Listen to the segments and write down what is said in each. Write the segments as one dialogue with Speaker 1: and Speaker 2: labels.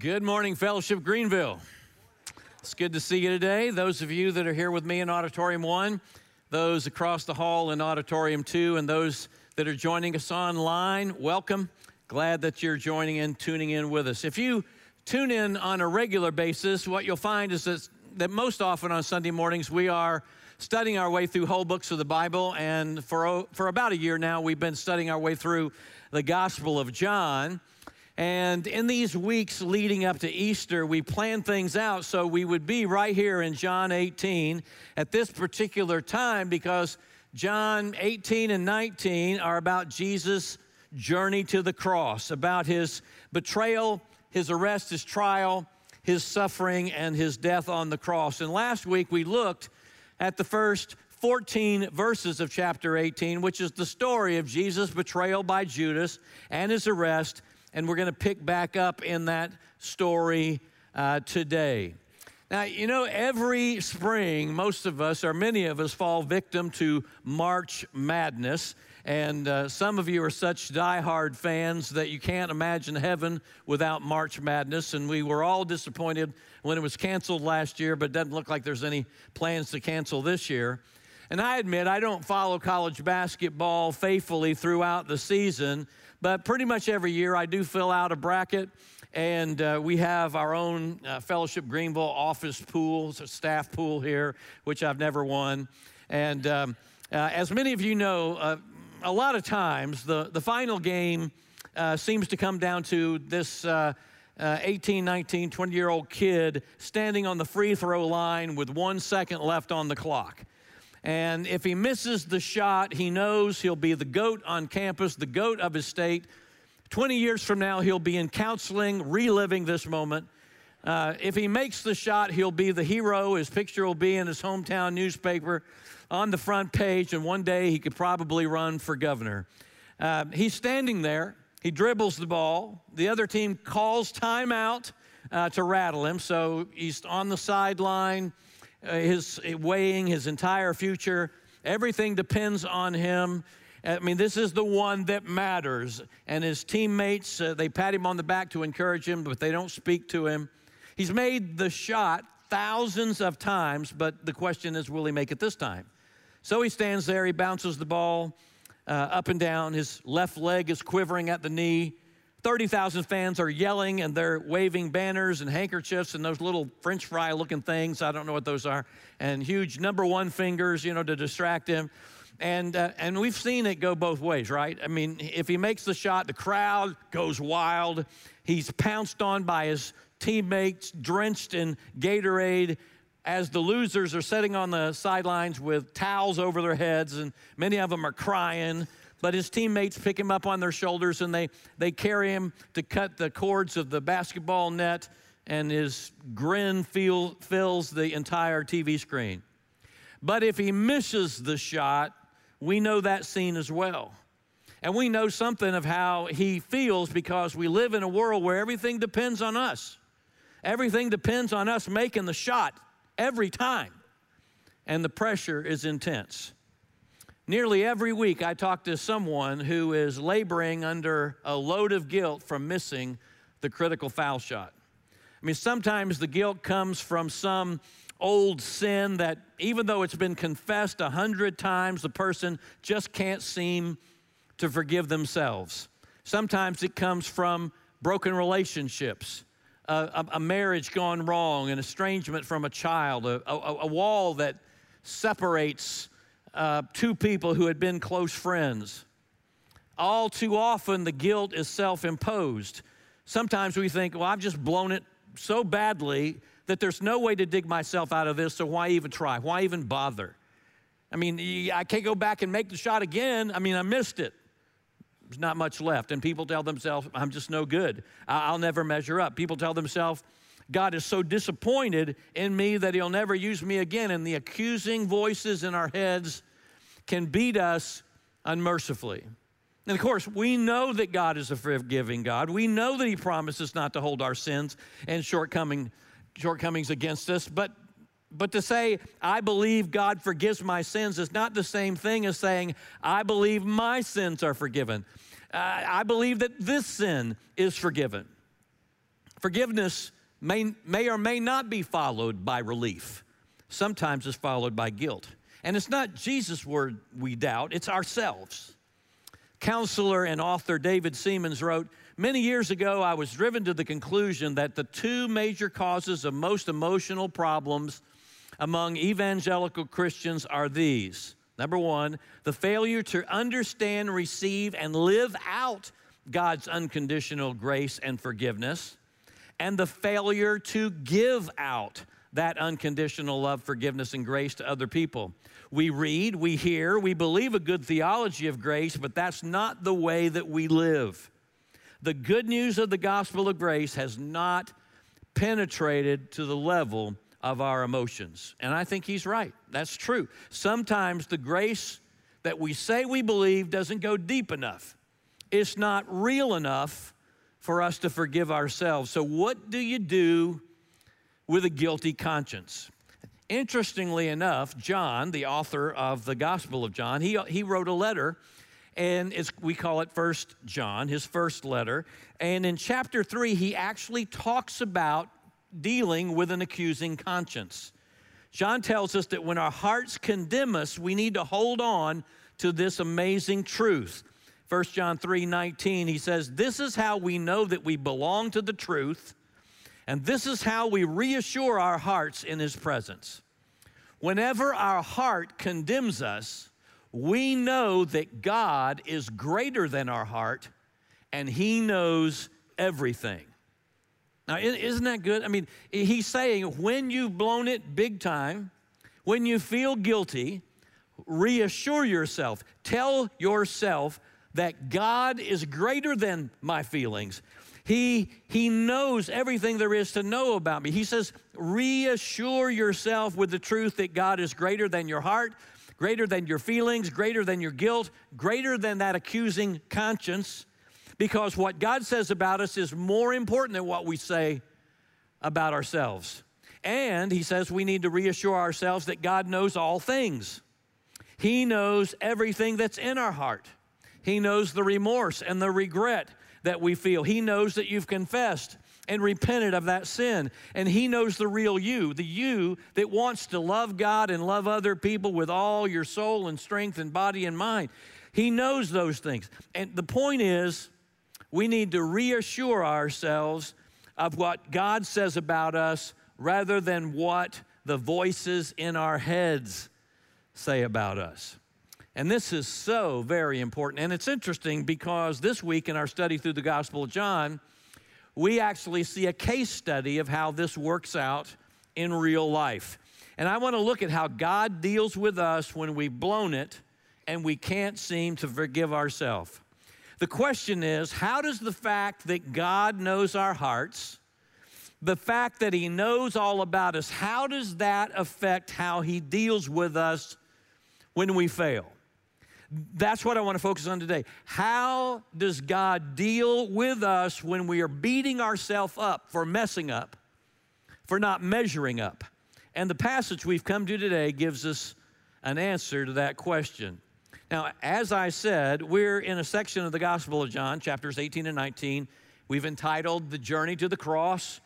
Speaker 1: Good morning, Fellowship Greenville. It's good to see you today. Those of you that are here with me in Auditorium 1, those across the hall in Auditorium 2, and those that are joining us online, welcome. Glad that you're joining in, tuning in with us. If you tune in on a regular basis, what you'll find is that, that most often on Sunday mornings we are studying our way through whole books of the Bible. And for, for about a year now, we've been studying our way through the Gospel of John. And in these weeks leading up to Easter, we planned things out so we would be right here in John 18 at this particular time because John 18 and 19 are about Jesus' journey to the cross, about his betrayal, his arrest, his trial, his suffering, and his death on the cross. And last week we looked at the first 14 verses of chapter 18, which is the story of Jesus' betrayal by Judas and his arrest and we're going to pick back up in that story uh, today. Now, you know, every spring, most of us, or many of us, fall victim to March Madness. And uh, some of you are such die-hard fans that you can't imagine heaven without March Madness. And we were all disappointed when it was canceled last year, but it doesn't look like there's any plans to cancel this year. And I admit, I don't follow college basketball faithfully throughout the season, but pretty much every year I do fill out a bracket, and uh, we have our own uh, Fellowship Greenville office pool, a staff pool here, which I've never won. And um, uh, as many of you know, uh, a lot of times the, the final game uh, seems to come down to this. Uh, 18, 19, 20 year old kid standing on the free throw line with one second left on the clock. And if he misses the shot, he knows he'll be the GOAT on campus, the GOAT of his state. 20 years from now, he'll be in counseling, reliving this moment. Uh, if he makes the shot, he'll be the hero. His picture will be in his hometown newspaper on the front page, and one day he could probably run for governor. Uh, he's standing there. He dribbles the ball. The other team calls timeout uh, to rattle him, so he's on the sideline his weighing his entire future. Everything depends on him. I mean, this is the one that matters. And his teammates, uh, they pat him on the back to encourage him, but they don't speak to him. He's made the shot thousands of times, but the question is, will he make it this time? So he stands there, he bounces the ball uh, up and down. His left leg is quivering at the knee. 30,000 fans are yelling and they're waving banners and handkerchiefs and those little french fry looking things. I don't know what those are. And huge number one fingers, you know, to distract him. And, uh, and we've seen it go both ways, right? I mean, if he makes the shot, the crowd goes wild. He's pounced on by his teammates, drenched in Gatorade, as the losers are sitting on the sidelines with towels over their heads, and many of them are crying. But his teammates pick him up on their shoulders and they, they carry him to cut the cords of the basketball net, and his grin feel, fills the entire TV screen. But if he misses the shot, we know that scene as well. And we know something of how he feels because we live in a world where everything depends on us. Everything depends on us making the shot every time. And the pressure is intense. Nearly every week, I talk to someone who is laboring under a load of guilt from missing the critical foul shot. I mean, sometimes the guilt comes from some old sin that, even though it's been confessed a hundred times, the person just can't seem to forgive themselves. Sometimes it comes from broken relationships, a, a marriage gone wrong, an estrangement from a child, a, a, a wall that separates uh, two people who had been close friends. All too often, the guilt is self imposed. Sometimes we think, well, I've just blown it so badly that there's no way to dig myself out of this, so why even try? Why even bother? I mean, I can't go back and make the shot again. I mean, I missed it. There's not much left. And people tell themselves, I'm just no good. I'll never measure up. People tell themselves, God is so disappointed in me that he'll never use me again. And the accusing voices in our heads can beat us unmercifully. And of course, we know that God is a forgiving God. We know that He promises not to hold our sins and shortcoming, shortcomings against us. But, but to say, I believe God forgives my sins is not the same thing as saying, I believe my sins are forgiven. Uh, I believe that this sin is forgiven. Forgiveness may, may or may not be followed by relief. Sometimes it's followed by guilt. And it's not Jesus' word we doubt, it's ourselves. Counselor and author David Seamands wrote Many years ago, I was driven to the conclusion that the two major causes of most emotional problems among evangelical Christians are these. Number one, the failure to understand, receive, and live out God's unconditional grace and forgiveness, and the failure to give out that unconditional love, forgiveness, and grace to other people. We read, we hear, we believe a good theology of grace, but that's not the way that we live. The good news of the gospel of grace has not penetrated to the level of our emotions. And I think he's right. That's true. Sometimes the grace that we say we believe doesn't go deep enough, it's not real enough for us to forgive ourselves. So, what do you do with a guilty conscience? Interestingly enough, John, the author of the Gospel of John, he, he wrote a letter and we call it First John, his first letter. And in chapter three, he actually talks about dealing with an accusing conscience. John tells us that when our hearts condemn us, we need to hold on to this amazing truth. 1 John 3 19, he says, This is how we know that we belong to the truth, and this is how we reassure our hearts in his presence. Whenever our heart condemns us, we know that God is greater than our heart and He knows everything. Now, isn't that good? I mean, He's saying when you've blown it big time, when you feel guilty, reassure yourself. Tell yourself that God is greater than my feelings. He, he knows everything there is to know about me. He says, reassure yourself with the truth that God is greater than your heart, greater than your feelings, greater than your guilt, greater than that accusing conscience, because what God says about us is more important than what we say about ourselves. And he says we need to reassure ourselves that God knows all things. He knows everything that's in our heart. He knows the remorse and the regret that we feel. He knows that you've confessed and repented of that sin. And He knows the real you, the you that wants to love God and love other people with all your soul and strength and body and mind. He knows those things. And the point is, we need to reassure ourselves of what God says about us rather than what the voices in our heads say about us. And this is so very important. And it's interesting because this week in our study through the Gospel of John, we actually see a case study of how this works out in real life. And I want to look at how God deals with us when we've blown it and we can't seem to forgive ourselves. The question is how does the fact that God knows our hearts, the fact that He knows all about us, how does that affect how He deals with us when we fail? That's what I want to focus on today. How does God deal with us when we are beating ourselves up for messing up, for not measuring up? And the passage we've come to today gives us an answer to that question. Now, as I said, we're in a section of the Gospel of John, chapters 18 and 19. We've entitled The Journey to the Cross.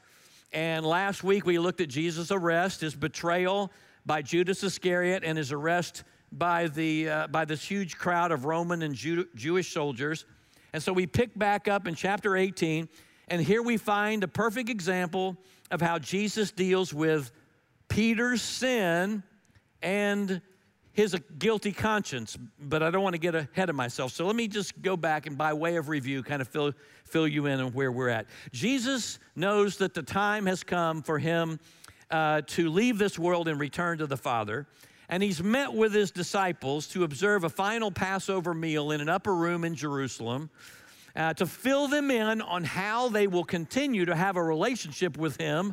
Speaker 1: And last week we looked at Jesus' arrest, his betrayal by Judas Iscariot, and his arrest by, the, uh, by this huge crowd of Roman and Jew- Jewish soldiers. And so we pick back up in chapter 18, and here we find a perfect example of how Jesus deals with Peter's sin and his guilty conscience. But I don't want to get ahead of myself. So let me just go back and, by way of review, kind of fill, fill you in on where we're at. Jesus knows that the time has come for him uh, to leave this world and return to the Father and he's met with his disciples to observe a final Passover meal in an upper room in Jerusalem. Uh, to fill them in on how they will continue to have a relationship with him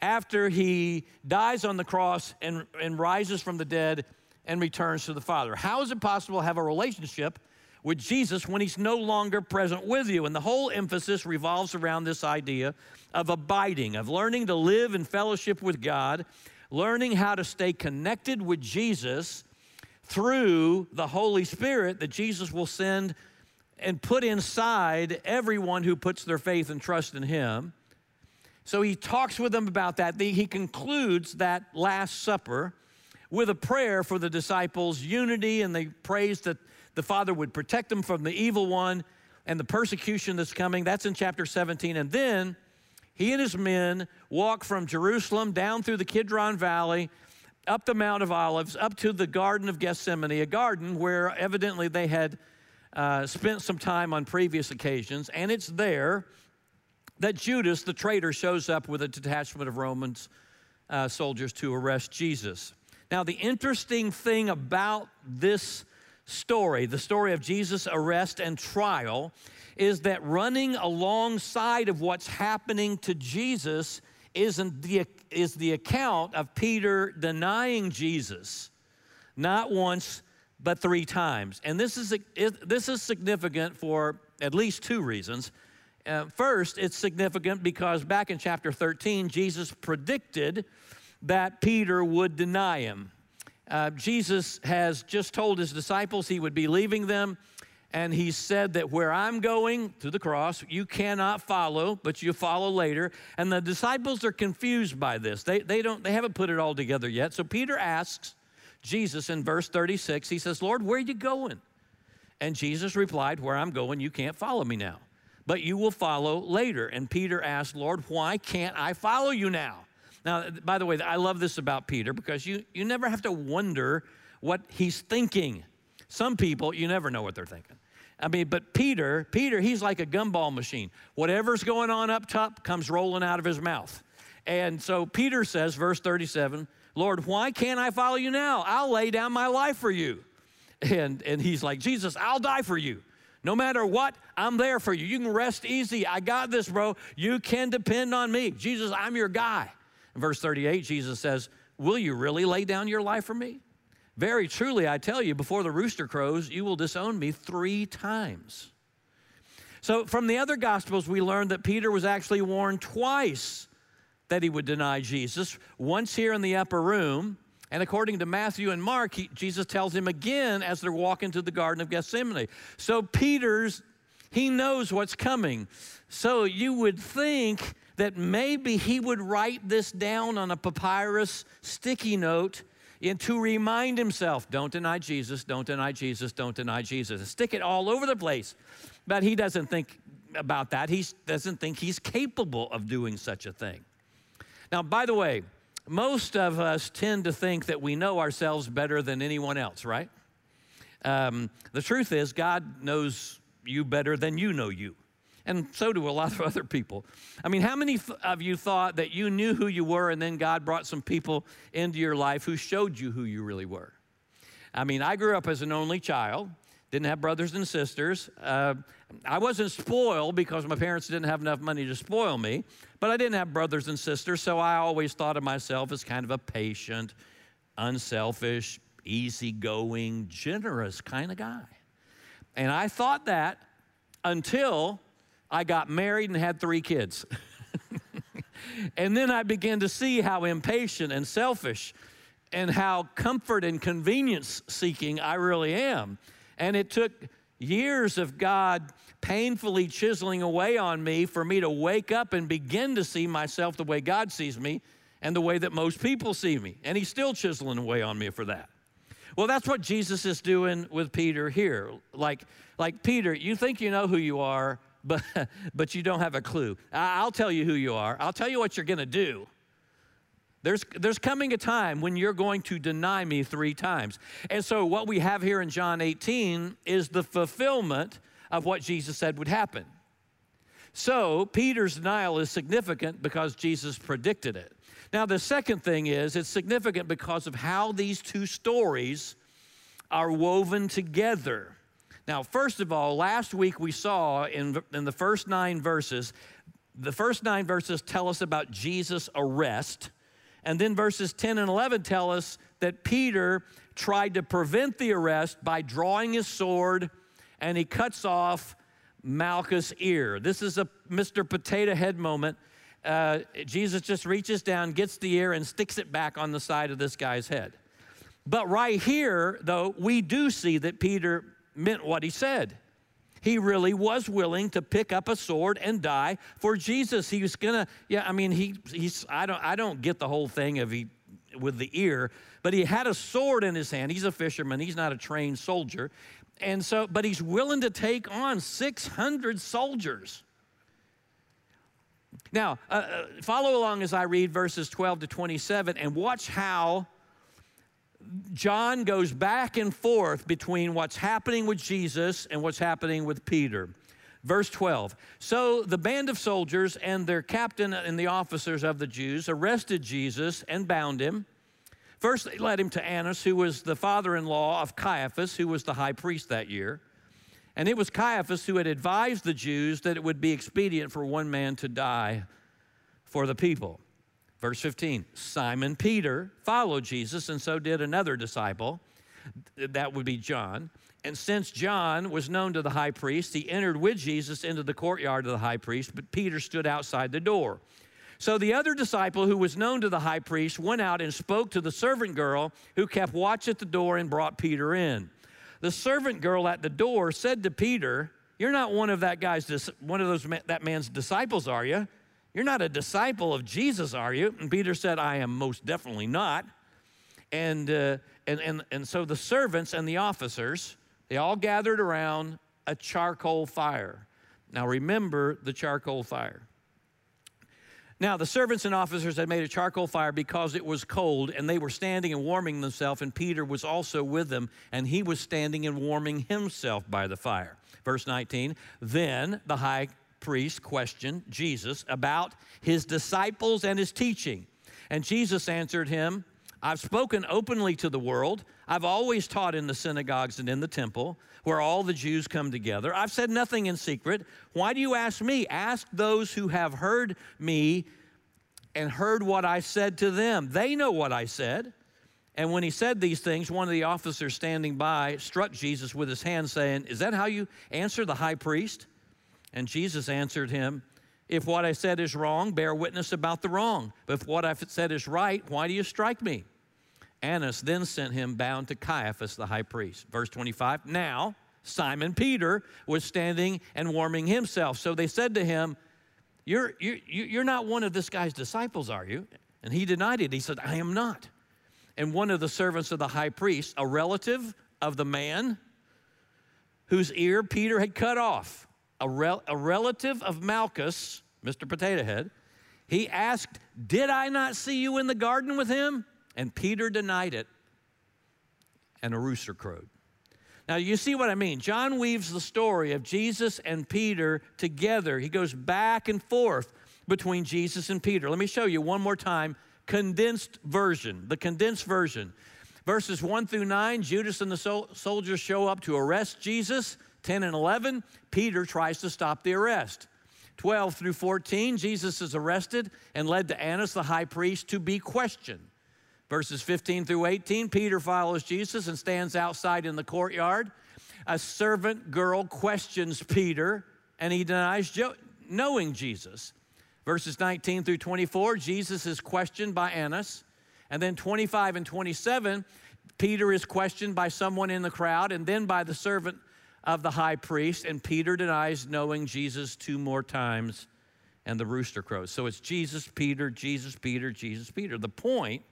Speaker 1: after he dies on the cross and, and rises from the dead and returns to the Father. How is it possible to have a relationship with Jesus when he's no longer present with you? And the whole emphasis revolves around this idea of abiding, of learning to live in fellowship with God learning how to stay connected with Jesus through the Holy Spirit that Jesus will send and put inside everyone who puts their faith and trust in Him. So he talks with them about that. He concludes that Last Supper with a prayer for the disciples' unity, and they praise that the Father would protect them from the evil one and the persecution that's coming. That's in chapter 17. And then he and his men walk from Jerusalem down through the Kidron Valley, up the Mount of Olives, up to the Garden of Gethsemane, a garden where evidently they had uh, spent some time on previous occasions. And it's there that Judas, the traitor, shows up with a detachment of Romans uh, soldiers to arrest Jesus. Now, the interesting thing about this story, the story of Jesus' arrest and trial, is that running alongside of what's happening to Jesus isn't the, is the account of Peter denying Jesus, not once, but three times. And this is, this is significant for at least two reasons. Uh, first, it's significant because back in chapter 13, Jesus predicted that Peter would deny him. Uh, Jesus has just told his disciples he would be leaving them, and he said that where I'm going to the cross, you cannot follow, but you follow later. And the disciples are confused by this. They, they, don't, they haven't put it all together yet. So Peter asks Jesus in verse 36, he says, Lord, where are you going? And Jesus replied, Where I'm going, you can't follow me now, but you will follow later. And Peter asked, Lord, why can't I follow you now? Now, by the way, I love this about Peter because you, you never have to wonder what he's thinking. Some people, you never know what they're thinking. I mean, but Peter, Peter, he's like a gumball machine. Whatever's going on up top comes rolling out of his mouth. And so Peter says, verse 37, Lord, why can't I follow you now? I'll lay down my life for you. And, and he's like, Jesus, I'll die for you. No matter what, I'm there for you. You can rest easy. I got this, bro. You can depend on me. Jesus, I'm your guy. In verse 38, Jesus says, Will you really lay down your life for me? Very truly, I tell you, before the rooster crows, you will disown me three times. So, from the other Gospels, we learned that Peter was actually warned twice that he would deny Jesus. Once here in the upper room, and according to Matthew and Mark, he, Jesus tells him again as they're walking to the Garden of Gethsemane. So, Peter's, he knows what's coming. So, you would think that maybe he would write this down on a papyrus sticky note and to remind himself don't deny Jesus, don't deny Jesus, don't deny Jesus. And Stick it all over the place. But he doesn't think about that. He doesn't think he's capable of doing such a thing. Now, by the way, most of us tend to think that we know ourselves better than anyone else, right? Um, the truth is, God knows you better than you know you and so do a lot of other people. I mean, how many of you thought that you knew who you were and then God brought some people into your life who showed you who you really were? I mean, I grew up as an only child, didn't have brothers and sisters. Uh, I wasn't spoiled because my parents didn't have enough money to spoil me, but I didn't have brothers and sisters, so I always thought of myself as kind of a patient, unselfish, easygoing, generous kind of guy. And I thought that until I got married and had three kids. and then I began to see how impatient and selfish and how comfort and convenience seeking I really am. And it took years of God painfully chiseling away on me for me to wake up and begin to see myself the way God sees me and the way that most people see me. And He's still chiseling away on me for that. Well, that's what Jesus is doing with Peter here. Like, like Peter, you think you know who you are, but, but you don't have a clue. I'll tell you who you are, I'll tell you what you're going to do. There's, there's coming a time when you're going to deny me three times. And so, what we have here in John 18 is the fulfillment of what Jesus said would happen. So, Peter's denial is significant because Jesus predicted it. Now, the second thing is it's significant because of how these two stories are woven together. Now, first of all, last week we saw in, in the first nine verses, the first nine verses tell us about Jesus' arrest. And then verses 10 and 11 tell us that Peter tried to prevent the arrest by drawing his sword and he cuts off Malchus' ear. This is a Mr. Potato Head moment. Uh, Jesus just reaches down, gets the ear, and sticks it back on the side of this guy's head. But right here, though, we do see that Peter meant what he said. he really was willing to pick up a sword and die for Jesus. He was gonna, yeah, I mean, he he's I don't I don't get the whole thing of he with the ear, but he had a sword in his hand. He's a fisherman, he's not a trained soldier. And so, but he's willing to take on 600 soldiers. Now, uh, uh, follow along as I read verses 12 to 27 and watch how John goes back and forth between what's happening with Jesus and what's happening with Peter. Verse 12 So the band of soldiers and their captain and the officers of the Jews arrested Jesus and bound him. First, they led him to Annas, who was the father in law of Caiaphas, who was the high priest that year. And it was Caiaphas who had advised the Jews that it would be expedient for one man to die for the people. Verse 15 Simon Peter followed Jesus, and so did another disciple. That would be John. And since John was known to the high priest, he entered with Jesus into the courtyard of the high priest, but Peter stood outside the door. So the other disciple who was known to the high priest went out and spoke to the servant girl who kept watch at the door and brought Peter in. The servant girl at the door said to Peter, "You're not one of that guy's one of those that man's disciples, are you?" You're not a disciple of Jesus, are you? And Peter said, I am most definitely not. And, uh, and, and, and so the servants and the officers, they all gathered around a charcoal fire. Now remember the charcoal fire. Now, the servants and officers had made a charcoal fire because it was cold, and they were standing and warming themselves, and Peter was also with them, and he was standing and warming himself by the fire. Verse 19 Then the high priest questioned Jesus about his disciples and his teaching. And Jesus answered him, I've spoken openly to the world. I've always taught in the synagogues and in the temple where all the Jews come together. I've said nothing in secret. Why do you ask me? Ask those who have heard me and heard what I said to them. They know what I said. And when he said these things, one of the officers standing by struck Jesus with his hand, saying, Is that how you answer the high priest? And Jesus answered him, If what I said is wrong, bear witness about the wrong. But if what I've said is right, why do you strike me? Annas then sent him bound to Caiaphas the high priest. Verse 25 Now Simon Peter was standing and warming himself. So they said to him, You're, you're, you're not one of this guy's disciples, are you? And he denied it. He said, I am not. And one of the servants of the high priest, a relative of the man whose ear Peter had cut off, a, rel- a relative of Malchus, Mr. Potato Head, he asked, Did I not see you in the garden with him? And Peter denied it, and a rooster crowed. Now, you see what I mean. John weaves the story of Jesus and Peter together. He goes back and forth between Jesus and Peter. Let me show you one more time condensed version, the condensed version. Verses 1 through 9, Judas and the sol- soldiers show up to arrest Jesus. 10 and 11, Peter tries to stop the arrest. 12 through 14, Jesus is arrested and led to Annas the high priest to be questioned. Verses 15 through 18, Peter follows Jesus and stands outside in the courtyard. A servant girl questions Peter and he denies knowing Jesus. Verses 19 through 24, Jesus is questioned by Annas. And then 25 and 27, Peter is questioned by someone in the crowd and then by the servant of the high priest, and Peter denies knowing Jesus two more times, and the rooster crows. So it's Jesus, Peter, Jesus, Peter, Jesus, Peter. The point,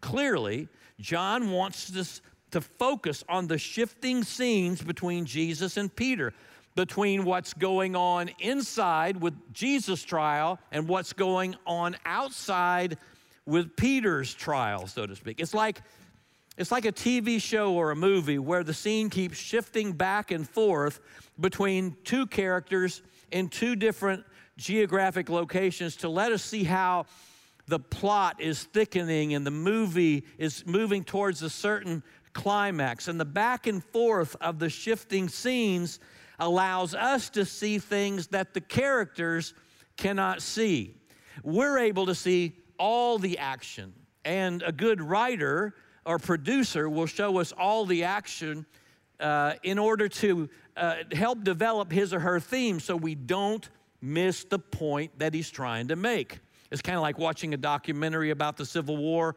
Speaker 1: clearly, John wants us to focus on the shifting scenes between Jesus and Peter, between what's going on inside with Jesus' trial and what's going on outside with Peter's trial, so to speak. It's like it's like a TV show or a movie where the scene keeps shifting back and forth between two characters in two different geographic locations to let us see how the plot is thickening and the movie is moving towards a certain climax. And the back and forth of the shifting scenes allows us to see things that the characters cannot see. We're able to see all the action. And a good writer or producer will show us all the action uh, in order to uh, help develop his or her theme so we don't miss the point that he's trying to make. It's kind of like watching a documentary about the Civil War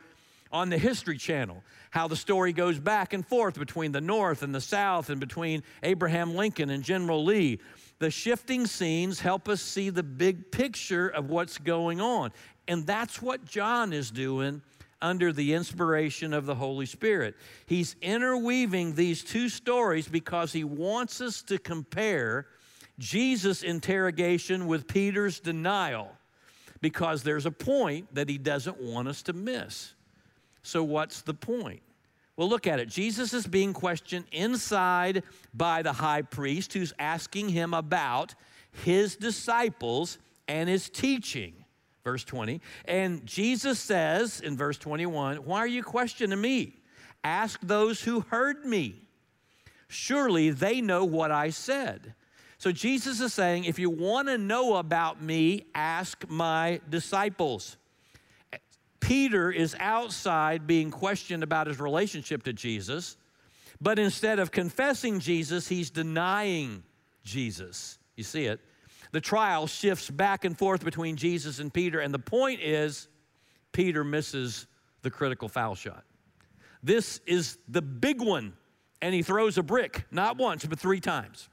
Speaker 1: on the History Channel, how the story goes back and forth between the North and the South and between Abraham Lincoln and General Lee. The shifting scenes help us see the big picture of what's going on. And that's what John is doing under the inspiration of the Holy Spirit. He's interweaving these two stories because he wants us to compare Jesus' interrogation with Peter's denial because there's a point that he doesn't want us to miss. So, what's the point? Well, look at it. Jesus is being questioned inside by the high priest who's asking him about his disciples and his teaching. Verse 20. And Jesus says in verse 21, Why are you questioning me? Ask those who heard me. Surely they know what I said. So Jesus is saying, If you want to know about me, ask my disciples. Peter is outside being questioned about his relationship to Jesus, but instead of confessing Jesus, he's denying Jesus. You see it? The trial shifts back and forth between Jesus and Peter, and the point is Peter misses the critical foul shot. This is the big one, and he throws a brick, not once, but three times.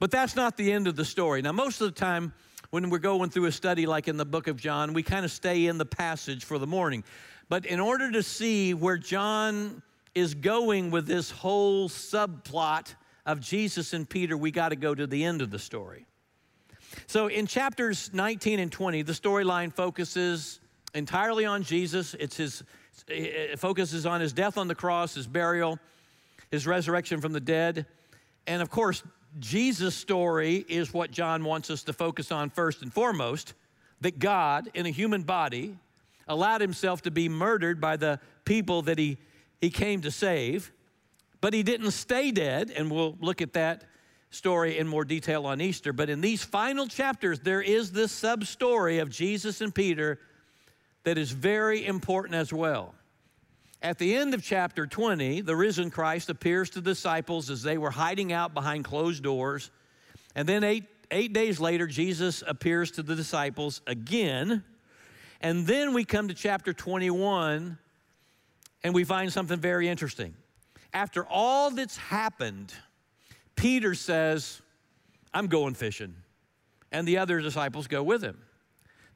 Speaker 1: But that's not the end of the story. Now, most of the time, when we're going through a study like in the book of John, we kind of stay in the passage for the morning. But in order to see where John is going with this whole subplot of Jesus and Peter, we got to go to the end of the story. So in chapters 19 and 20, the storyline focuses entirely on Jesus. It's his it focuses on his death on the cross, his burial, his resurrection from the dead. And of course, Jesus' story is what John wants us to focus on first and foremost that God, in a human body, allowed himself to be murdered by the people that he, he came to save, but he didn't stay dead, and we'll look at that story in more detail on Easter. But in these final chapters, there is this sub story of Jesus and Peter that is very important as well. At the end of chapter 20, the risen Christ appears to the disciples as they were hiding out behind closed doors. And then eight, eight days later, Jesus appears to the disciples again. And then we come to chapter 21 and we find something very interesting. After all that's happened, Peter says, I'm going fishing. And the other disciples go with him.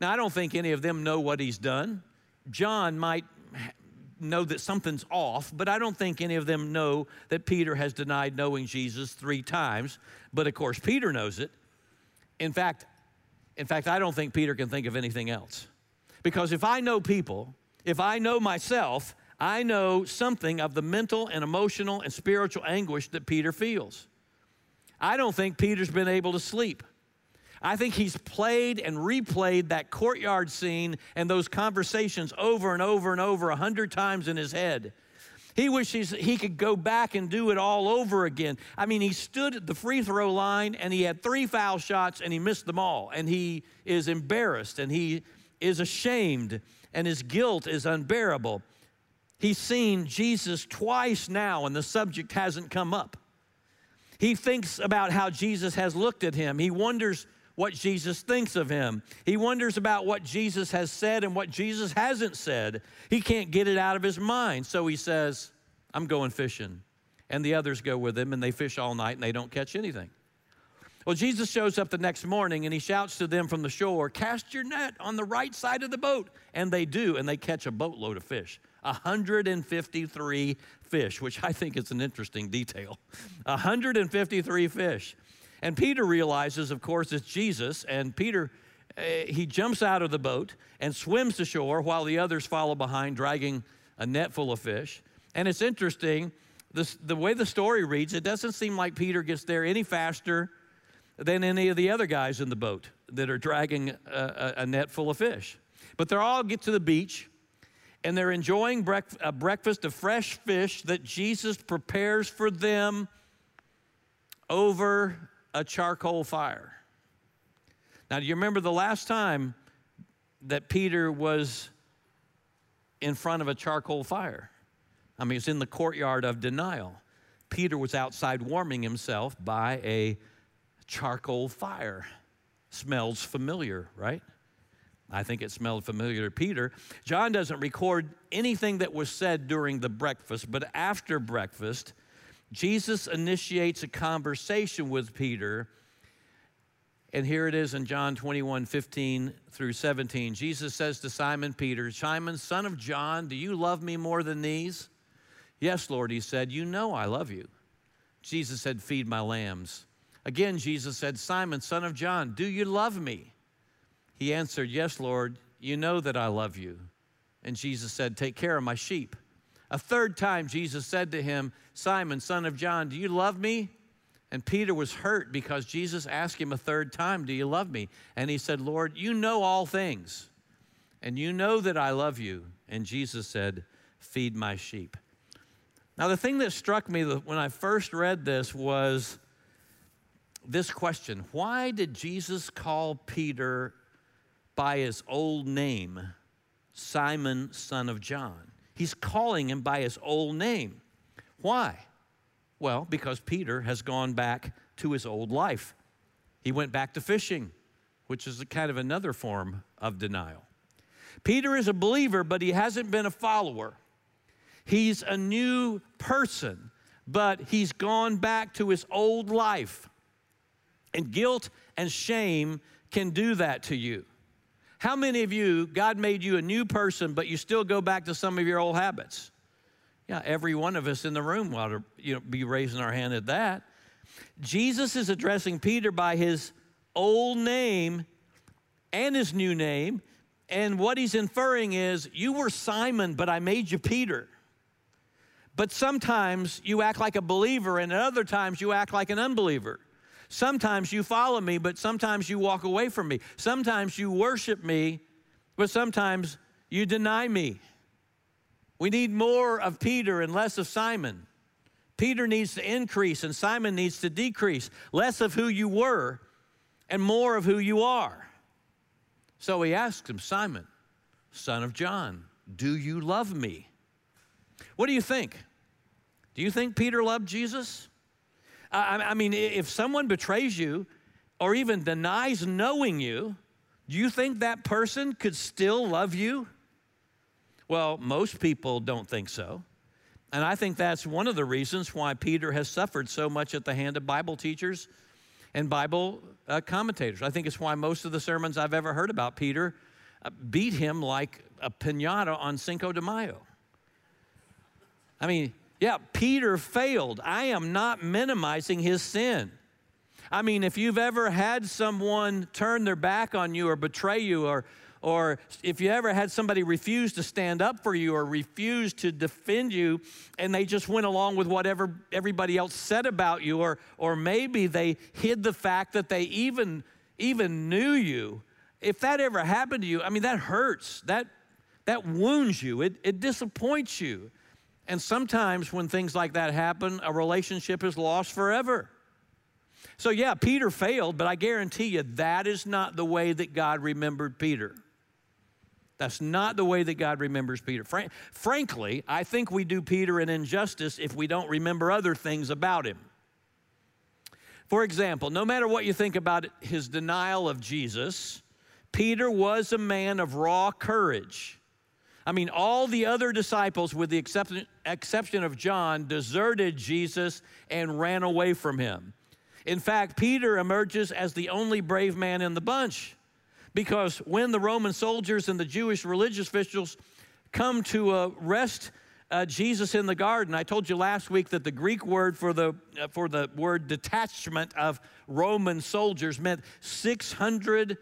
Speaker 1: Now, I don't think any of them know what he's done. John might know that something's off, but I don't think any of them know that Peter has denied knowing Jesus three times. But of course, Peter knows it. In fact, in fact, I don't think Peter can think of anything else. Because if I know people, if I know myself, I know something of the mental and emotional and spiritual anguish that Peter feels. I don't think Peter's been able to sleep. I think he's played and replayed that courtyard scene and those conversations over and over and over a hundred times in his head. He wishes he could go back and do it all over again. I mean, he stood at the free throw line and he had three foul shots and he missed them all. And he is embarrassed and he is ashamed and his guilt is unbearable. He's seen Jesus twice now and the subject hasn't come up. He thinks about how Jesus has looked at him. He wonders what Jesus thinks of him. He wonders about what Jesus has said and what Jesus hasn't said. He can't get it out of his mind. So he says, I'm going fishing. And the others go with him and they fish all night and they don't catch anything. Well, Jesus shows up the next morning and he shouts to them from the shore, Cast your net on the right side of the boat. And they do, and they catch a boatload of fish 153 fish, which I think is an interesting detail. 153 fish. And Peter realizes, of course, it's Jesus, and Peter, uh, he jumps out of the boat and swims to shore while the others follow behind, dragging a net full of fish. And it's interesting, the way the story reads, it doesn't seem like Peter gets there any faster than any of the other guys in the boat that are dragging a, a net full of fish. But they all get to the beach and they're enjoying brec- a breakfast of fresh fish that Jesus prepares for them over a charcoal fire. Now, do you remember the last time that Peter was in front of a charcoal fire? I mean, it's in the courtyard of denial. Peter was outside warming himself by a charcoal fire. Smells familiar, right? I think it smelled familiar to Peter. John doesn't record anything that was said during the breakfast, but after breakfast, Jesus initiates a conversation with Peter. And here it is in John 21 15 through 17. Jesus says to Simon Peter, Simon, son of John, do you love me more than these? Yes, Lord, he said, You know I love you. Jesus said, Feed my lambs. Again, Jesus said, Simon, son of John, do you love me? He answered, Yes, Lord, you know that I love you. And Jesus said, Take care of my sheep. A third time, Jesus said to him, Simon, son of John, do you love me? And Peter was hurt because Jesus asked him a third time, Do you love me? And he said, Lord, you know all things, and you know that I love you. And Jesus said, Feed my sheep. Now, the thing that struck me when I first read this was this question Why did Jesus call Peter by his old name, Simon, son of John? He's calling him by his old name. Why? Well, because Peter has gone back to his old life. He went back to fishing, which is a kind of another form of denial. Peter is a believer, but he hasn't been a follower. He's a new person, but he's gone back to his old life. And guilt and shame can do that to you. How many of you, God made you a new person, but you still go back to some of your old habits? Yeah, every one of us in the room ought to you know, be raising our hand at that. Jesus is addressing Peter by his old name and his new name. And what he's inferring is, you were Simon, but I made you Peter. But sometimes you act like a believer, and at other times you act like an unbeliever. Sometimes you follow me, but sometimes you walk away from me. Sometimes you worship me, but sometimes you deny me. We need more of Peter and less of Simon. Peter needs to increase and Simon needs to decrease. Less of who you were and more of who you are. So he asks him, Simon, son of John, do you love me? What do you think? Do you think Peter loved Jesus? I, I mean, if someone betrays you or even denies knowing you, do you think that person could still love you? Well, most people don't think so. And I think that's one of the reasons why Peter has suffered so much at the hand of Bible teachers and Bible uh, commentators. I think it's why most of the sermons I've ever heard about Peter uh, beat him like a pinata on Cinco de Mayo. I mean, yeah, Peter failed. I am not minimizing his sin. I mean, if you've ever had someone turn their back on you or betray you, or, or if you ever had somebody refuse to stand up for you or refuse to defend you, and they just went along with whatever everybody else said about you, or, or maybe they hid the fact that they even, even knew you, if that ever happened to you, I mean, that hurts. That, that wounds you, it, it disappoints you. And sometimes when things like that happen, a relationship is lost forever. So, yeah, Peter failed, but I guarantee you that is not the way that God remembered Peter. That's not the way that God remembers Peter. Frank, frankly, I think we do Peter an injustice if we don't remember other things about him. For example, no matter what you think about his denial of Jesus, Peter was a man of raw courage. I mean, all the other disciples, with the exception, exception of John, deserted Jesus and ran away from him. In fact, Peter emerges as the only brave man in the bunch because when the Roman soldiers and the Jewish religious officials come to arrest uh, Jesus in the garden, I told you last week that the Greek word for the, uh, for the word detachment of Roman soldiers meant 600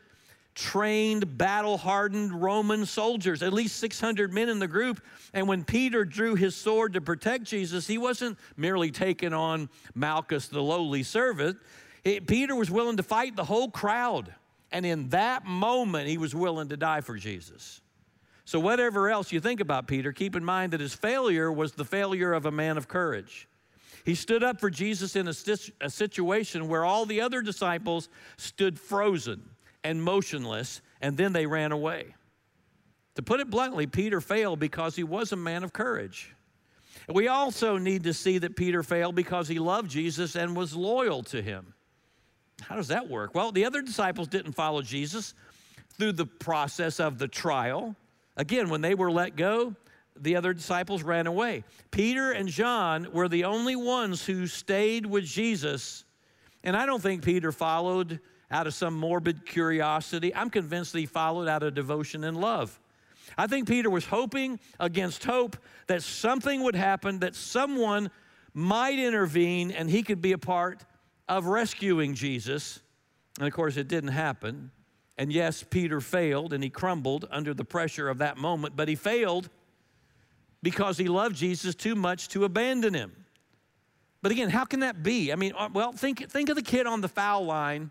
Speaker 1: trained, battle hardened Roman soldiers, at least 600 men in the group. And when Peter drew his sword to protect Jesus, he wasn't merely taking on Malchus, the lowly servant. It, Peter was willing to fight the whole crowd. And in that moment, he was willing to die for Jesus. So, whatever else you think about Peter, keep in mind that his failure was the failure of a man of courage. He stood up for Jesus in a, a situation where all the other disciples stood frozen and motionless, and then they ran away. To put it bluntly, Peter failed because he was a man of courage. We also need to see that Peter failed because he loved Jesus and was loyal to him. How does that work? Well, the other disciples didn't follow Jesus. through the process of the trial. Again, when they were let go, the other disciples ran away. Peter and John were the only ones who stayed with Jesus. And I don't think Peter followed out of some morbid curiosity. I'm convinced that he followed out of devotion and love. I think Peter was hoping against hope that something would happen, that someone might intervene and he could be a part of rescuing Jesus. And of course, it didn't happen. And yes, Peter failed and he crumbled under the pressure of that moment, but he failed because he loved Jesus too much to abandon him. But again, how can that be? I mean, uh, well, think, think of the kid on the foul line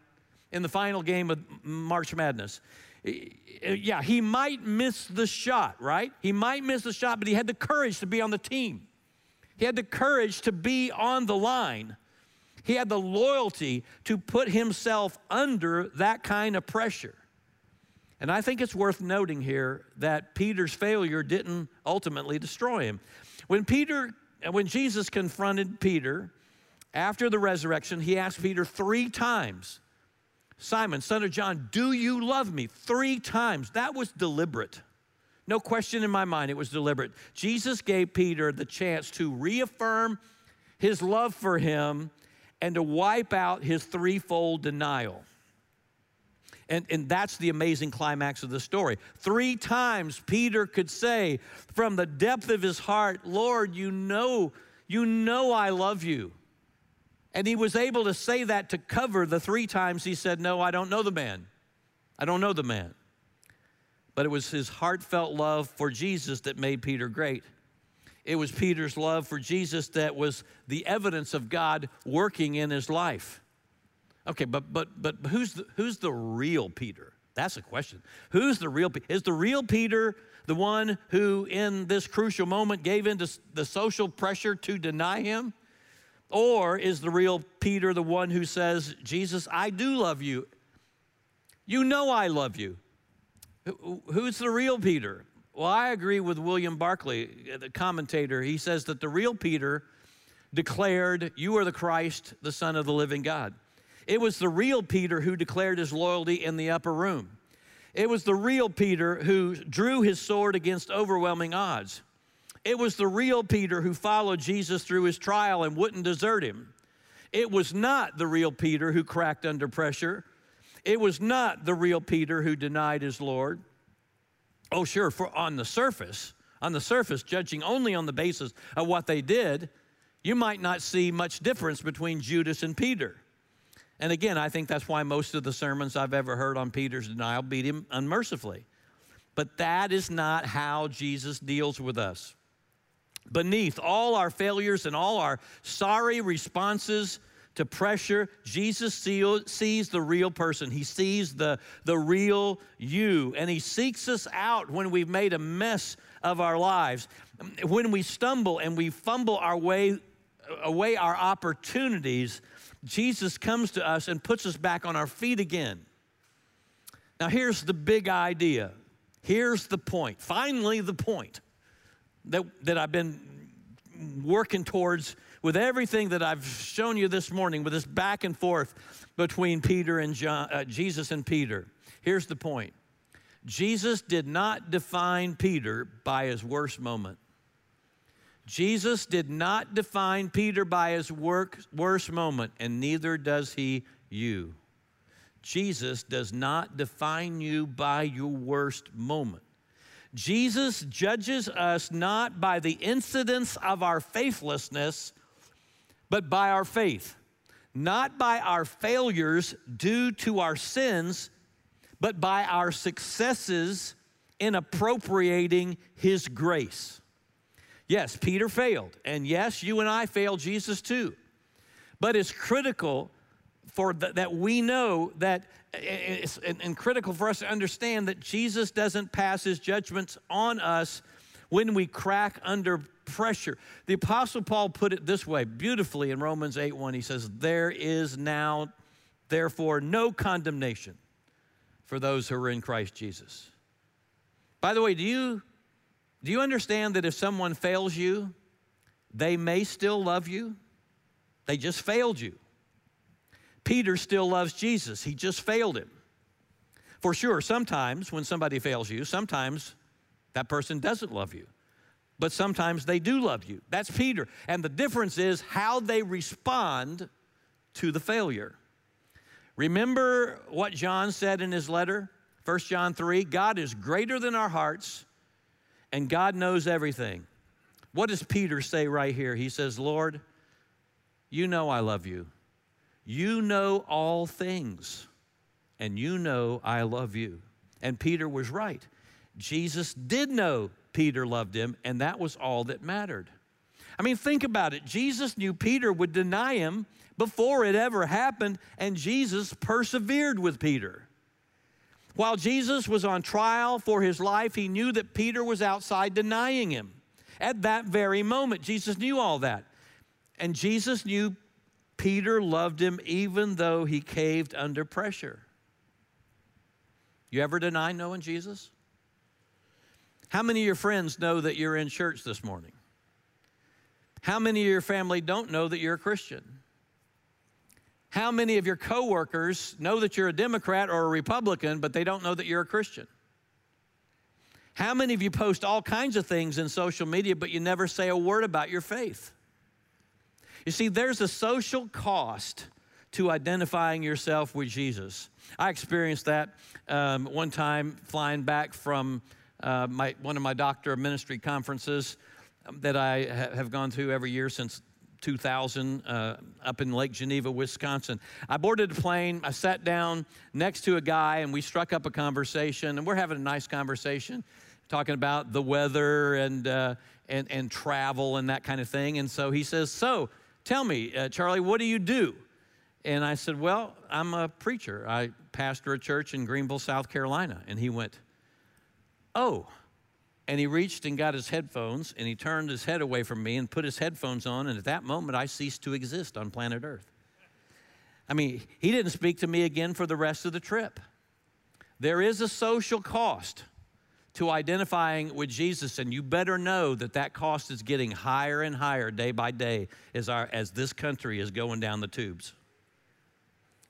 Speaker 1: in the final game of March Madness. Yeah, he might miss the shot, right? He might miss the shot, but he had the courage to be on the team. He had the courage to be on the line. He had the loyalty to put himself under that kind of pressure. And I think it's worth noting here that Peter's failure didn't ultimately destroy him. When Peter when Jesus confronted Peter after the resurrection, he asked Peter 3 times, Simon, son of John, do you love me? 3 times. That was deliberate. No question in my mind, it was deliberate. Jesus gave Peter the chance to reaffirm his love for him and to wipe out his threefold denial. And, and that's the amazing climax of the story. Three times Peter could say from the depth of his heart, Lord, you know, you know I love you. And he was able to say that to cover the three times he said, No, I don't know the man. I don't know the man. But it was his heartfelt love for Jesus that made Peter great. It was Peter's love for Jesus that was the evidence of God working in his life. Okay, but but but who's the, who's the real Peter? That's a question. Who's the real Is the real Peter the one who in this crucial moment gave in to the social pressure to deny him? Or is the real Peter the one who says, "Jesus, I do love you. You know I love you." Who's the real Peter? Well, I agree with William Barclay, uh, the commentator. He says that the real Peter declared, You are the Christ, the Son of the living God. It was the real Peter who declared his loyalty in the upper room. It was the real Peter who drew his sword against overwhelming odds. It was the real Peter who followed Jesus through his trial and wouldn't desert him. It was not the real Peter who cracked under pressure. It was not the real Peter who denied his Lord. Oh, sure, for on the surface, on the surface, judging only on the basis of what they did, you might not see much difference between Judas and Peter. And again, I think that's why most of the sermons I've ever heard on Peter's denial beat him unmercifully. But that is not how Jesus deals with us. Beneath all our failures and all our sorry responses to pressure, Jesus sees the real person. He sees the, the real you, and He seeks us out when we've made a mess of our lives. When we stumble and we fumble our way away our opportunities, Jesus comes to us and puts us back on our feet again. Now, here's the big idea. Here's the point. Finally, the point that, that I've been working towards with everything that I've shown you this morning, with this back and forth between Peter and John, uh, Jesus and Peter. Here's the point Jesus did not define Peter by his worst moment. Jesus did not define Peter by his work, worst moment, and neither does he you. Jesus does not define you by your worst moment. Jesus judges us not by the incidents of our faithlessness, but by our faith. Not by our failures due to our sins, but by our successes in appropriating His grace. Yes, Peter failed. And yes, you and I failed Jesus too. But it's critical for the, that we know that it's and critical for us to understand that Jesus doesn't pass his judgments on us when we crack under pressure. The apostle Paul put it this way beautifully in Romans 8:1 he says there is now therefore no condemnation for those who are in Christ Jesus. By the way, do you do you understand that if someone fails you, they may still love you? They just failed you. Peter still loves Jesus, he just failed him. For sure, sometimes when somebody fails you, sometimes that person doesn't love you. But sometimes they do love you. That's Peter. And the difference is how they respond to the failure. Remember what John said in his letter, 1 John 3 God is greater than our hearts, and God knows everything. What does Peter say right here? He says, Lord, you know I love you. You know all things, and you know I love you. And Peter was right. Jesus did know Peter loved him, and that was all that mattered. I mean, think about it. Jesus knew Peter would deny him before it ever happened, and Jesus persevered with Peter. While Jesus was on trial for his life, he knew that Peter was outside denying him. At that very moment, Jesus knew all that. And Jesus knew Peter loved him even though he caved under pressure. You ever deny knowing Jesus? How many of your friends know that you're in church this morning? How many of your family don't know that you're a Christian? How many of your coworkers know that you're a Democrat or a Republican, but they don't know that you're a Christian? How many of you post all kinds of things in social media, but you never say a word about your faith? You see, there's a social cost to identifying yourself with Jesus. I experienced that um, one time flying back from uh, my, one of my doctor of ministry conferences that I ha- have gone to every year since 2000 uh, up in Lake Geneva, Wisconsin. I boarded a plane, I sat down next to a guy, and we struck up a conversation, and we're having a nice conversation talking about the weather and, uh, and, and travel and that kind of thing. And so he says, So, Tell me, uh, Charlie, what do you do? And I said, Well, I'm a preacher. I pastor a church in Greenville, South Carolina. And he went, Oh. And he reached and got his headphones and he turned his head away from me and put his headphones on. And at that moment, I ceased to exist on planet Earth. I mean, he didn't speak to me again for the rest of the trip. There is a social cost to identifying with Jesus, and you better know that that cost is getting higher and higher day by day as, our, as this country is going down the tubes.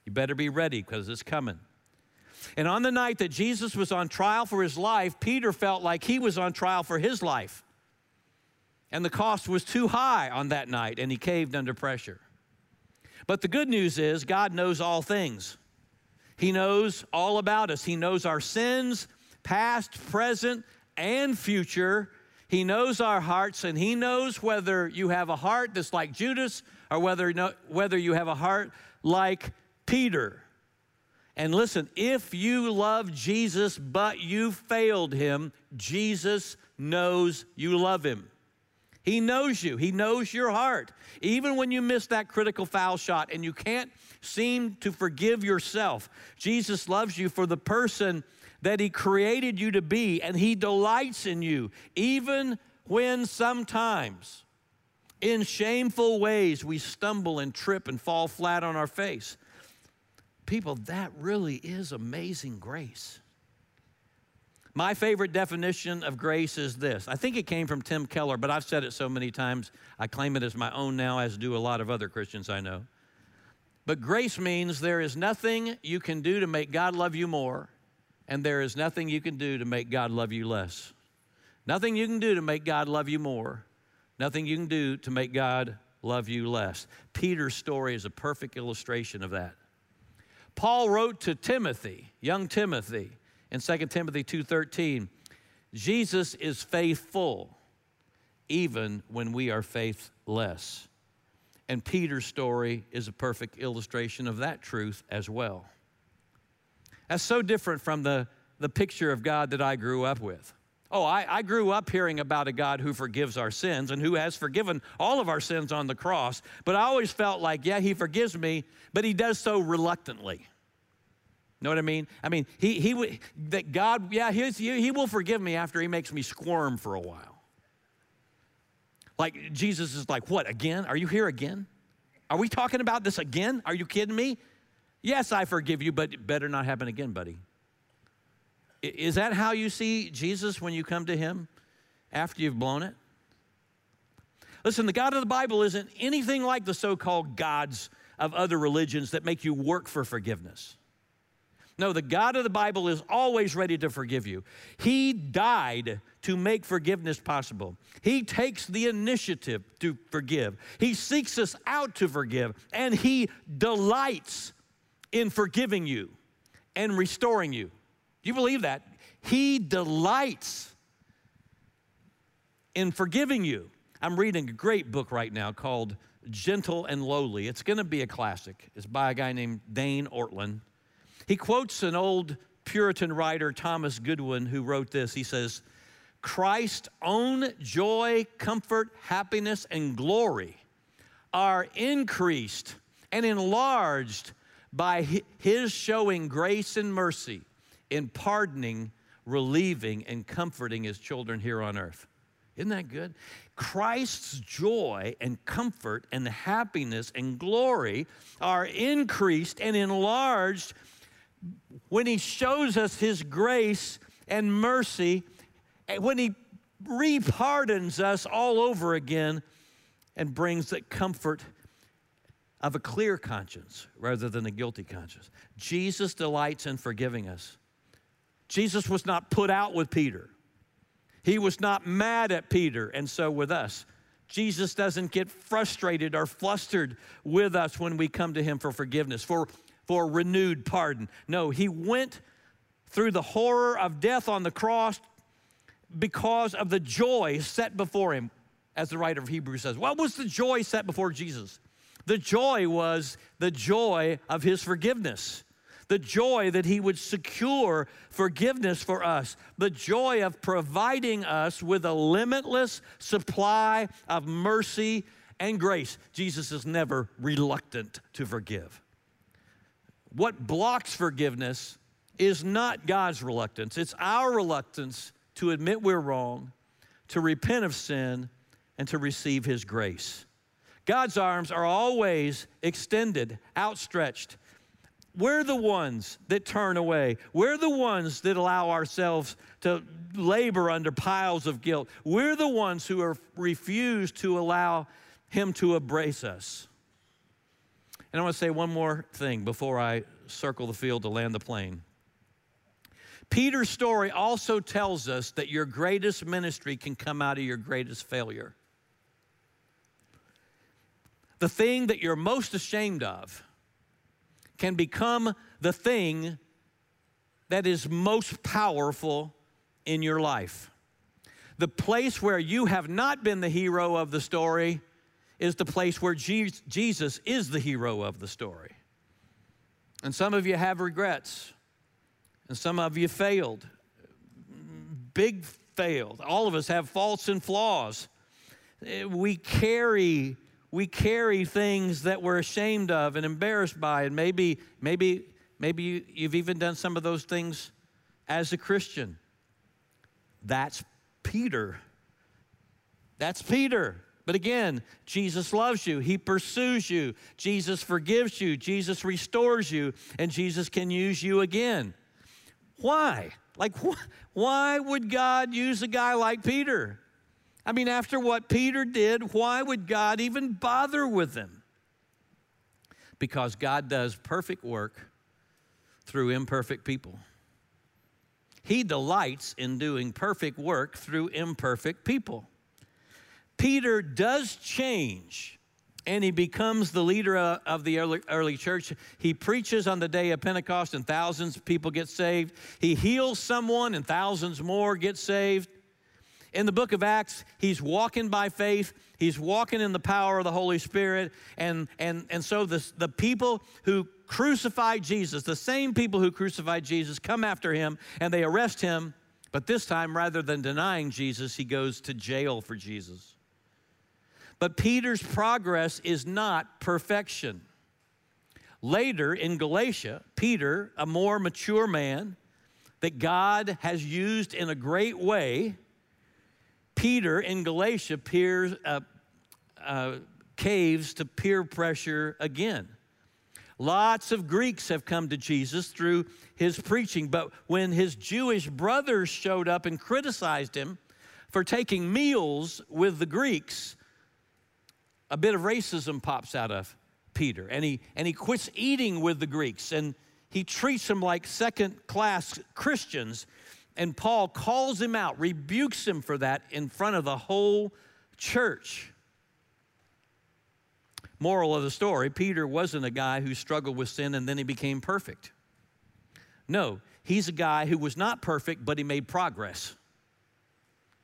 Speaker 1: You better be ready because it's coming. And on the night that Jesus was on trial for his life, Peter felt like he was on trial for his life. And the cost was too high on that night, and he caved under pressure. But the good news is, God knows all things. He knows all about us. He knows our sins, past, present, and future. He knows our hearts, and He knows whether you have a heart that's like Judas or whether, whether you have a heart like Peter. And listen, if you love Jesus but you failed Him, Jesus knows you love Him. He knows you. He knows your heart. Even when you miss that critical foul shot and you can't seem to forgive yourself, Jesus loves you for the person that He created you to be, and He delights in you, even when sometimes in shameful ways we stumble and trip and fall flat on our face. People, that really is amazing grace. My favorite definition of grace is this. I think it came from Tim Keller, but I've said it so many times, I claim it as my own now, as do a lot of other Christians I know. But grace means there is nothing you can do to make God love you more, and there is nothing you can do to make God love you less. Nothing you can do to make God love you more. Nothing you can do to make God love you less. Peter's story is a perfect illustration of that. Paul wrote to Timothy, young Timothy, in 2 Timothy 2:13, Jesus is faithful even when we are faithless. And Peter's story is a perfect illustration of that truth as well. That's so different from the, the picture of God that I grew up with. Oh, I, I, grew up hearing about a God who forgives our sins and who has forgiven all of our sins on the cross, but I always felt like, yeah, He forgives me, but He does so reluctantly. Know what I mean? I mean, He, he that God, yeah, he, he will forgive me after He makes me squirm for a while. Like Jesus is like, what, again? Are you here again? Are we talking about this again? Are you kidding me? Yes, I forgive you, but better not happen again, buddy. Is that how you see Jesus when you come to Him after you've blown it? Listen, the God of the Bible isn't anything like the so called gods of other religions that make you work for forgiveness. No, the God of the Bible is always ready to forgive you. He died to make forgiveness possible. He takes the initiative to forgive. He seeks us out to forgive, and He delights in forgiving you and restoring you. Do you believe that? He delights in forgiving you. I'm reading a great book right now called Gentle and Lowly. It's going to be a classic. It's by a guy named Dane Ortlund. He quotes an old Puritan writer, Thomas Goodwin, who wrote this. He says, Christ's own joy, comfort, happiness, and glory are increased and enlarged by his showing grace and mercy in pardoning, relieving, and comforting his children here on earth. Isn't that good? Christ's joy and comfort and happiness and glory are increased and enlarged when he shows us his grace and mercy, when he repardons us all over again and brings that comfort of a clear conscience rather than a guilty conscience. Jesus delights in forgiving us. Jesus was not put out with Peter. He was not mad at Peter, and so with us. Jesus doesn't get frustrated or flustered with us when we come to him for forgiveness, for, for renewed pardon. No, he went through the horror of death on the cross because of the joy set before him, as the writer of Hebrews says. What was the joy set before Jesus? The joy was the joy of his forgiveness the joy that He would secure forgiveness for us, the joy of providing us with a limitless supply of mercy and grace. Jesus is never reluctant to forgive. What blocks forgiveness is not God's reluctance, it's our reluctance to admit we're wrong, to repent of sin, and to receive His grace. God's arms are always extended, outstretched, we're the ones that turn away. We're the ones that allow ourselves to labor under piles of guilt. We're the ones who are refuse to allow Him to embrace us. And I want to say one more thing before I circle the field to land the plane. Peter's story also tells us that your greatest ministry can come out of your greatest failure. The thing that you're most ashamed of can become the thing that is most powerful in your life. The place where you have not been the hero of the story is the place where Jesus is the hero of the story. And some of you have regrets, and some of you failed. Big failed. All of us have faults and flaws. We carry we carry things that we're ashamed of and embarrassed by and maybe maybe maybe you, you've even done some of those things as a christian. That's peter. That's peter. But again jesus loves you. He pursues you. Jesus forgives you. Jesus restores you and jesus can use you again. Why? Like wh- why would god use a guy like peter I mean, after what Peter did, why would God even bother with him? Because God does perfect work through imperfect people. He delights in doing perfect work through imperfect people. Peter does change and he becomes the leader of the early, early, church. He preaches on the day of Pentecost, and thousands of people get saved. He heals someone, and thousands more get saved. In the book of Acts, he's walking by faith. He's walking in the power of the Holy Spirit. And, and, and so the, the people who crucified Jesus, the same people who crucified Jesus, come after him and they arrest him. But this time, rather than denying Jesus, he goes to jail for Jesus. But Peter's progress is not perfection. Later in Galatia, Peter, a more mature man that God has used in a great way, Peter in Galatia peers, uh, uh, caves to peer pressure again. Lots of Greeks have come to Jesus through his preaching, but when his Jewish brothers showed up and criticized him for taking meals with the Greeks, a bit of racism pops out of Peter, and he, and he quits eating with the Greeks. And he treats them like second class Christians. And Paul calls him out, rebukes him for that in front of the whole church. Moral of the story Peter wasn't a guy who struggled with sin and then he became perfect. No, he's a guy who was not perfect, but he made progress.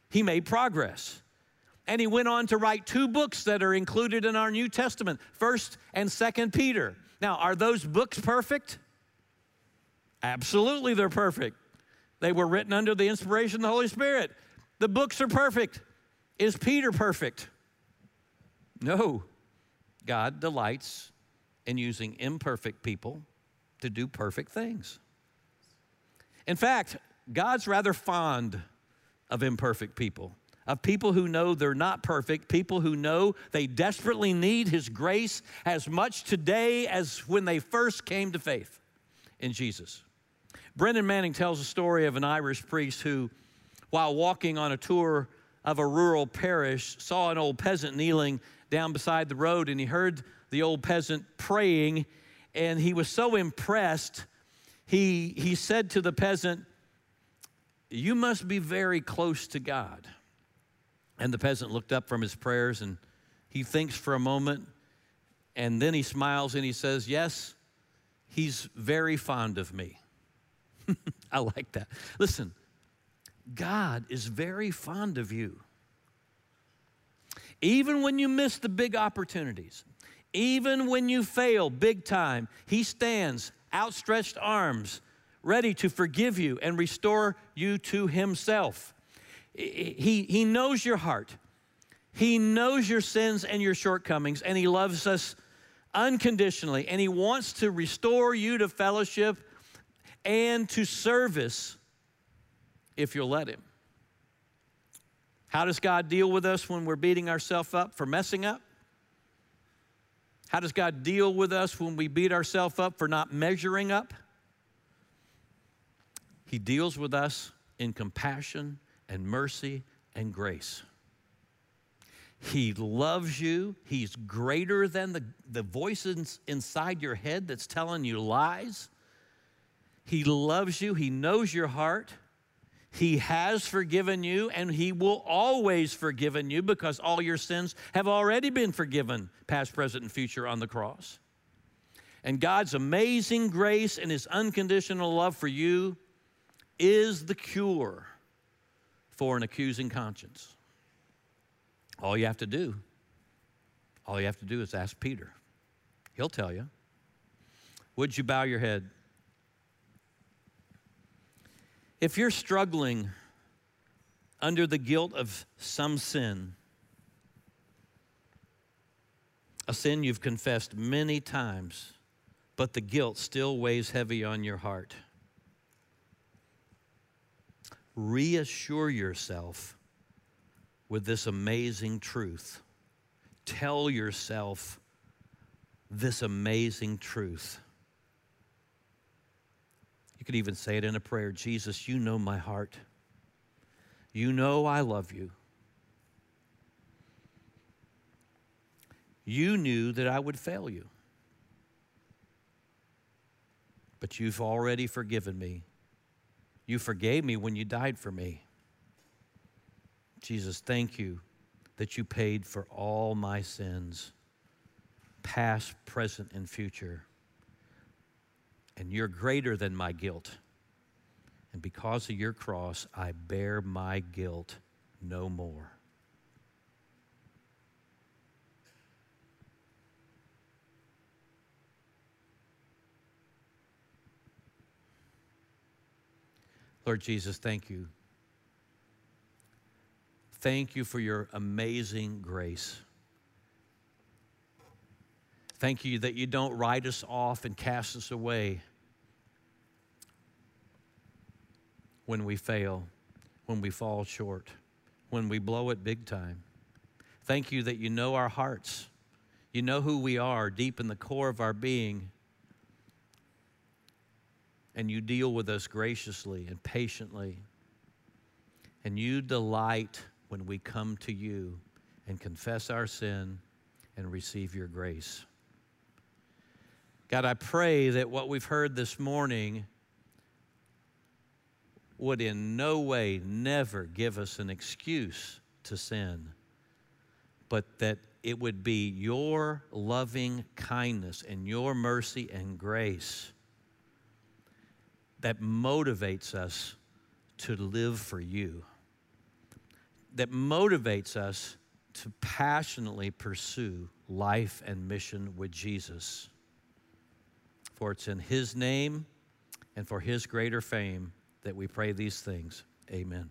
Speaker 1: He made progress. And he went on to write two books that are included in our New Testament, 1st and 2nd Peter. Now, are those books perfect? Absolutely, they're perfect. They were written under the inspiration of the Holy Spirit. The books are perfect. Is Peter perfect? No. God delights in using imperfect people to do perfect things. In fact, God's rather fond of imperfect people, of people who know they're not perfect, people who know they desperately need His grace as much today as when they first came to faith in Jesus. Brennan Manning tells a story of an Irish priest who, while walking on a tour of a rural parish, saw an old peasant kneeling down beside the road and he heard the old peasant praying and he was so impressed he, he said to the peasant you must be very close to god. And the peasant looked up from his prayers and he thinks for a moment and then he smiles and he says yes he's very fond of me i like that. Listen god is very fond of you. Even when you miss the big opportunities, even when you fail big time, He stands outstretched arms, ready to forgive you and restore you to Himself. He, he knows your heart, He knows your sins and your shortcomings, and He loves us unconditionally, and He wants to restore you to fellowship and to service if you'll let Him. How does God deal with us when we're beating ourselves up for messing up? How does God deal with us when we beat ourselves up for not measuring up? He deals with us in compassion and mercy and grace. He loves you. He's greater than the, the voices inside your head that's telling you lies. He loves you. He knows your heart. He has forgiven you and He will always forgiven you because all your sins have already been forgiven, past, present, and future, on the cross. And God's amazing grace and His unconditional love for you is the cure for an accusing conscience. All you have to do, all you have to do is ask Peter. He'll tell you. Would you bow your head? If you're struggling under the guilt of some sin, a sin you've confessed many times, but the guilt still weighs heavy on your heart, reassure yourself with this amazing truth. Tell yourself this amazing truth could even say it in a prayer Jesus, you know my heart. You know I love you. You knew that I would fail you. But you've already forgiven me. You forgave me when you died for me. Jesus, thank you that you paid for all my sins, past, present, and future and you're greater than my guilt. And because of your cross, I bear my guilt no more. Lord Jesus, thank you. Thank you for your amazing grace. Thank you that you don't write us off and cast us away when we fail, when we fall short, when we blow it big time. Thank you that you know our hearts. You know who we are deep in the core of our being. And you deal with us graciously and patiently. And you delight when we come to you and confess our sin and receive your grace. God, I pray that what we've heard this morning would in no way never give us an excuse to sin, but that it would be your loving kindness and your mercy and grace that motivates us to live for you, that motivates us to passionately pursue life and mission with Jesus. For it's in His name and for His greater fame that we pray these things. Amen.